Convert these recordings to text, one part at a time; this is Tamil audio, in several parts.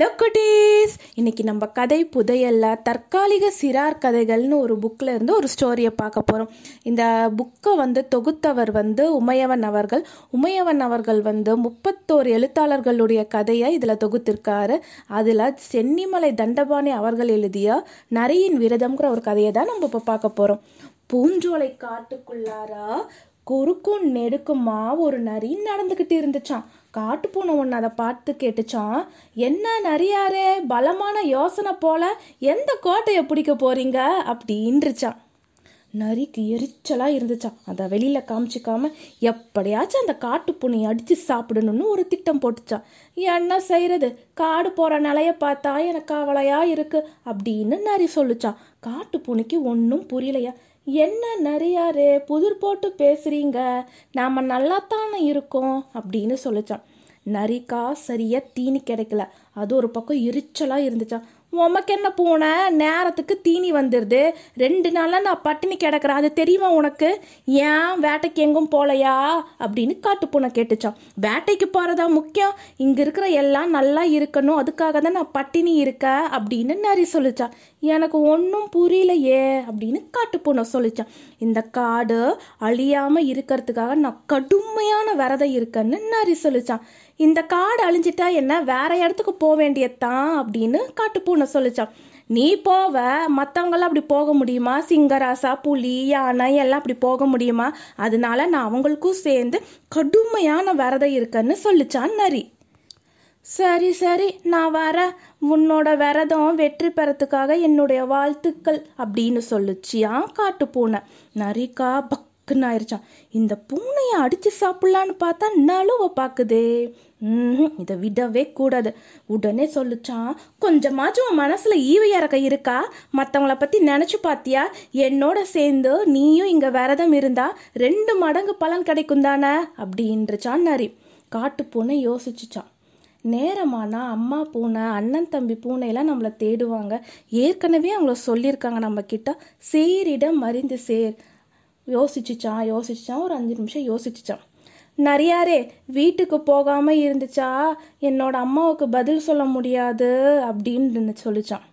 ஹலோ குட்டீஸ் இன்னைக்கு நம்ம கதை புதையல்ல தற்காலிக சிறார் கதைகள்னு ஒரு புக்கில் இருந்து ஒரு ஸ்டோரியை பார்க்க போகிறோம் இந்த புக்கை வந்து தொகுத்தவர் வந்து உமையவன் அவர்கள். உமையவன் அவர்கள் வந்து முப்பத்தோரு எழுத்தாளர்களுடைய கதையை இதில் தொகுத்திருக்காரு. அதில் சென்னிமலை தண்டபாணி அவர்கள் எழுதிய நரியின் விரதம்ங்கிற ஒரு கதையை தான் நம்ம இப்போ பார்க்க போகிறோம் பூஞ்சோலை காட்டுக்குள்ளாரா குறுக்கும் நெடுக்குமா ஒரு நரி நடந்துக்கிட்டு இருந்துச்சான் காட்டு பூனை ஒன்று அதை பார்த்து கேட்டுச்சான் என்ன நிறையாரே பலமான யோசனை போல எந்த கோட்டையை பிடிக்க போறீங்க? அப்படின்றுச்சான் நரிக்கு எரிச்சலாக இருந்துச்சான் அதை வெளியில் காமிச்சிக்காம எப்படியாச்சும் அந்த காட்டு பூனையை அடித்து சாப்பிடணும்னு ஒரு திட்டம் போட்டுச்சான் என்ன செய்கிறது காடு போகிற நிலைய பார்த்தா எனக்கு கவலையாக இருக்குது அப்படின்னு நரி சொல்லுச்சான் காட்டு பூனைக்கு ஒன்றும் புரியலையா? என்ன நிறையாரு புதிர் போட்டு பேசுறீங்க? நாம நல்லா தானே இருக்கோம்? அப்படின்னு சொல்லிச்சான். நரிக்கா சரியா தீனி கிடைக்கல. அது ஒரு பக்கம் எரிச்சலாக இருந்துச்சான் உமக்கு என்ன பூனை? நேரத்துக்கு தீனி வந்துடுது ரெண்டு நாளாக நான் பட்டினி கிடக்குறேன். அது தெரியுமா உனக்கு? ஏன் வேட்டைக்கு எங்கும் போலையா? அப்படின்னு காட்டுப்பூனை கேட்டுச்சான். வேட்டைக்கு போகிறதா முக்கியம்? இங்கே இருக்கிற எல்லாம் நல்லா இருக்கணும். அதுக்காக தான் நான் பட்டினி இருக்க அப்படின்னு நரி சொல்லிச்சான். எனக்கு ஒன்றும் புரியலையே அப்படின்னு காட்டுப்பூனை சொல்லிச்சான். இந்த காடு அழியாமல் இருக்கிறதுக்காக நான் கடுமையான விரதம் இருக்கேன்னு நரி சொல்லிச்சான். இந்த காடு அழிஞ்சிட்டா என்ன? வேற இடத்துக்கு போக வேண்டியதுதான் அப்படின்னு காட்டுப்பூனை சொல்லிச்சான். நீ போவ மற்றவங்களாம் அப்படி போக முடியுமா? சிங்கராசா புலி யானை எல்லாம் அப்படி போக முடியுமா? அதனால நான் அவங்களுக்கும் சேர்ந்து கடுமையான விரதம் இருக்கேன்னு சொல்லிச்சான் நரி. சரி சரி நான் வரேன் உன்னோட விரதம் வெற்றி பெறத்துக்காக என்னுடைய வாழ்த்துக்கள் அப்படின்னு சொல்லிச்சியான் காட்டுப்பூனை. நரிக்கா பக் டக்குன்னு ஆயிடுச்சான் இந்த பூனையை அடிச்சு சாப்பிடலான்னு பார்த்தா நழுவ பார்க்குதே ம் இதை விடவே கூடாது. உடனே சொல்லுச்சான் கொஞ்சமாச்சும் உன் மனசுல ஈவு இறக்க இருக்கா? மற்றவங்கள பத்தி நினைச்சு பாத்தியா? என்னோட சேர்ந்து நீயும் இங்க விரதம் இருந்தா ரெண்டு மடங்கு பலன் கிடைக்கும் தானே? அப்படின்றச்சான் நரி காட்டு பூனை யோசிச்சுச்சான் நேரமானா அம்மா பூனை அண்ணன் தம்பி பூனையெல்லாம் நம்மளை தேடுவாங்க. ஏற்கனவே அவங்கள சொல்லியிருக்காங்க நம்ம கிட்ட. சேரிடம் மறிந்து சேர். யோசிச்சுச்சான் யோசிச்சான் ஒரு அஞ்சு நிமிஷம் யோசிச்சுச்சான் நிறையாரே வீட்டுக்கு போகாமல் இருந்துச்சா? என்னோட அம்மாவுக்கு பதில் சொல்ல முடியாது அப்படின்னு சொல்லிச்சான்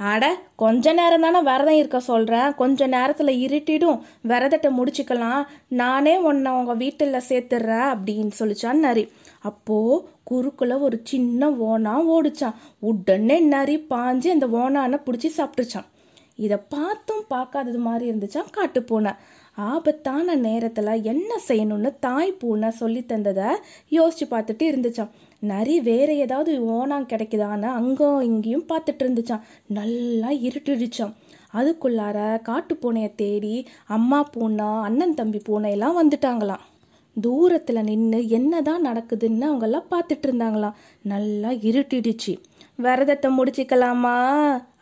அட கொஞ்ச நேரம் தானே விரதம் இருக்க சொல்கிறேன் கொஞ்ச நேரத்தில் இருட்டிடும். விரதத்தை முடிச்சுக்கலாம். நானே உன்னை உங்கள் வீட்டில் சேர்த்துடுறேன் அப்படின்னு சொல்லிச்சான் நரி. அப்போது குறுக்கில் ஒரு சின்ன ஓனா ஓடிச்சான் உடனே நரி பாஞ்சு அந்த ஓனானை பிடிச்சி சாப்பிட்டுச்சான் இதை பார்த்தும் பார்க்காதது மாதிரி இருந்துச்சான் காட்டு பூனை. ஆபத்தான நேரத்தில் என்ன செய்யணும்னு தாய் பூனை சொல்லி தந்ததை யோசிச்சு பார்த்துட்டு இருந்துச்சான் நரி வேற ஏதாவது ஓனாம் கிடைக்குதான்னு அங்கும் இங்கேயும் பார்த்துட்டு இருந்துச்சான் நல்லா இருட்டுடுச்சான் அதுக்குள்ளார காட்டு பூனையை தேடி அம்மா பூனை அண்ணன் தம்பி பூனையெல்லாம் வந்துட்டாங்களாம். தூரத்தில் நின்று என்னதான் நடக்குதுன்னு அவங்கெல்லாம் பார்த்துட்டு இருந்தாங்களாம். நல்லா இருட்டிடுச்சு. விரதத்தை முடிச்சுக்கலாமா?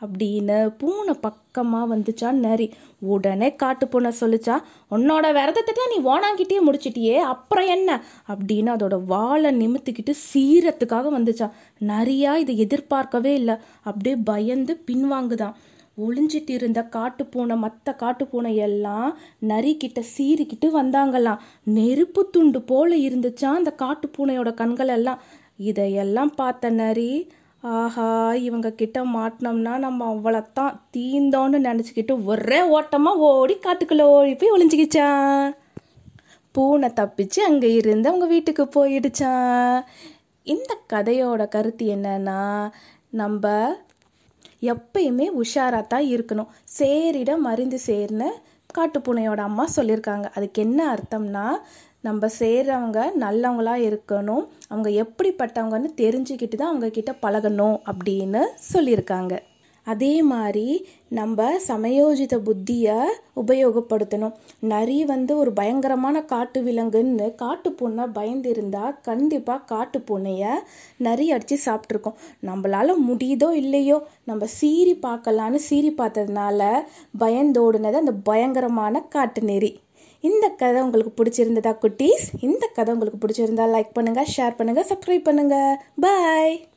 அப்படின்னு பூனை பக்கமாக வந்துச்சா? நரி. உடனே காட்டு பூனை சொல்லிச்சா உன்னோட விரதத்தை நீ ஓனாங்கிட்டே முடிச்சிட்டியே அப்புறம் என்ன? அப்படின்னு அதோட வாழை நிமித்திக்கிட்டு சீரத்துக்காக வந்துச்சா. நரியா இதை எதிர்பார்க்கவே இல்லை. அப்படியே பயந்து பின்வாங்குதான். ஒளிஞ்சிட்டு இருந்த காட்டு பூனை மற்ற காட்டு பூனை எல்லாம் நரிக்கிட்ட சீறிக்கிட்டு வந்தாங்களாம். நெருப்பு துண்டு போல இருந்துச்சா அந்த காட்டு பூனையோட கண்கள் எல்லாம்? இதையெல்லாம் பார்த்த நரி ஆஹா இவங்க கிட்ட மாட்டினோம்னா நம்ம அவ்வளோத்தான் தீந்தோன்னு நினச்சிக்கிட்டு ஒரே ஓட்டமாக ஓடி காட்டுக்குள்ளே ஓடி போய் ஒளிஞ்சிக்கிச்சான். பூனை தப்பிச்சு அங்கே இருந்து அவங்க வீட்டுக்கு போயிடுச்சான். இந்த கதையோட கருத்து என்னன்னா நம்ம எப்பயுமே உஷாராக தான் இருக்கணும். சேரிடம் மருந்து சேர்னு காட்டுப்பூனையோட அம்மா சொல்லியிருக்காங்க. அதுக்கு என்ன அர்த்தம்னா நம்ம செய்கிறவங்க நல்லவங்களா இருக்கணும். அவங்க எப்படிப்பட்டவங்கன்னு தெரிஞ்சுக்கிட்டு தான் அவங்கக்கிட்ட பழகணும் அப்படின்னு சொல்லியிருக்காங்க. அதே மாதிரி நம்ம சமயோஜித புத்தியை உபயோகப்படுத்தணும். நரி வந்து ஒரு பயங்கரமான காட்டு விலங்குன்னு காட்டு பூனை பயந்துருந்தா கண்டிப்பாக காட்டு பூனையை நரி அடித்து சாப்பிட்ருக்கோம் நம்மளால முடியுதோ இல்லையோ நம்ம சீறி பார்க்கலான்னு சீறி பார்த்ததுனால பயந்தோடுனது அந்த பயங்கரமான காட்டு நெறி. இந்த கதை உங்களுக்கு பிடிச்சிருந்ததா குட்டீஸ்? இந்த கதை உங்களுக்கு பிடிச்சிருந்தா லைக் பண்ணுங்கள் ஷேர் பண்ணுங்கள் சப்ஸ்கிரைப் பண்ணுங்கள் பாய்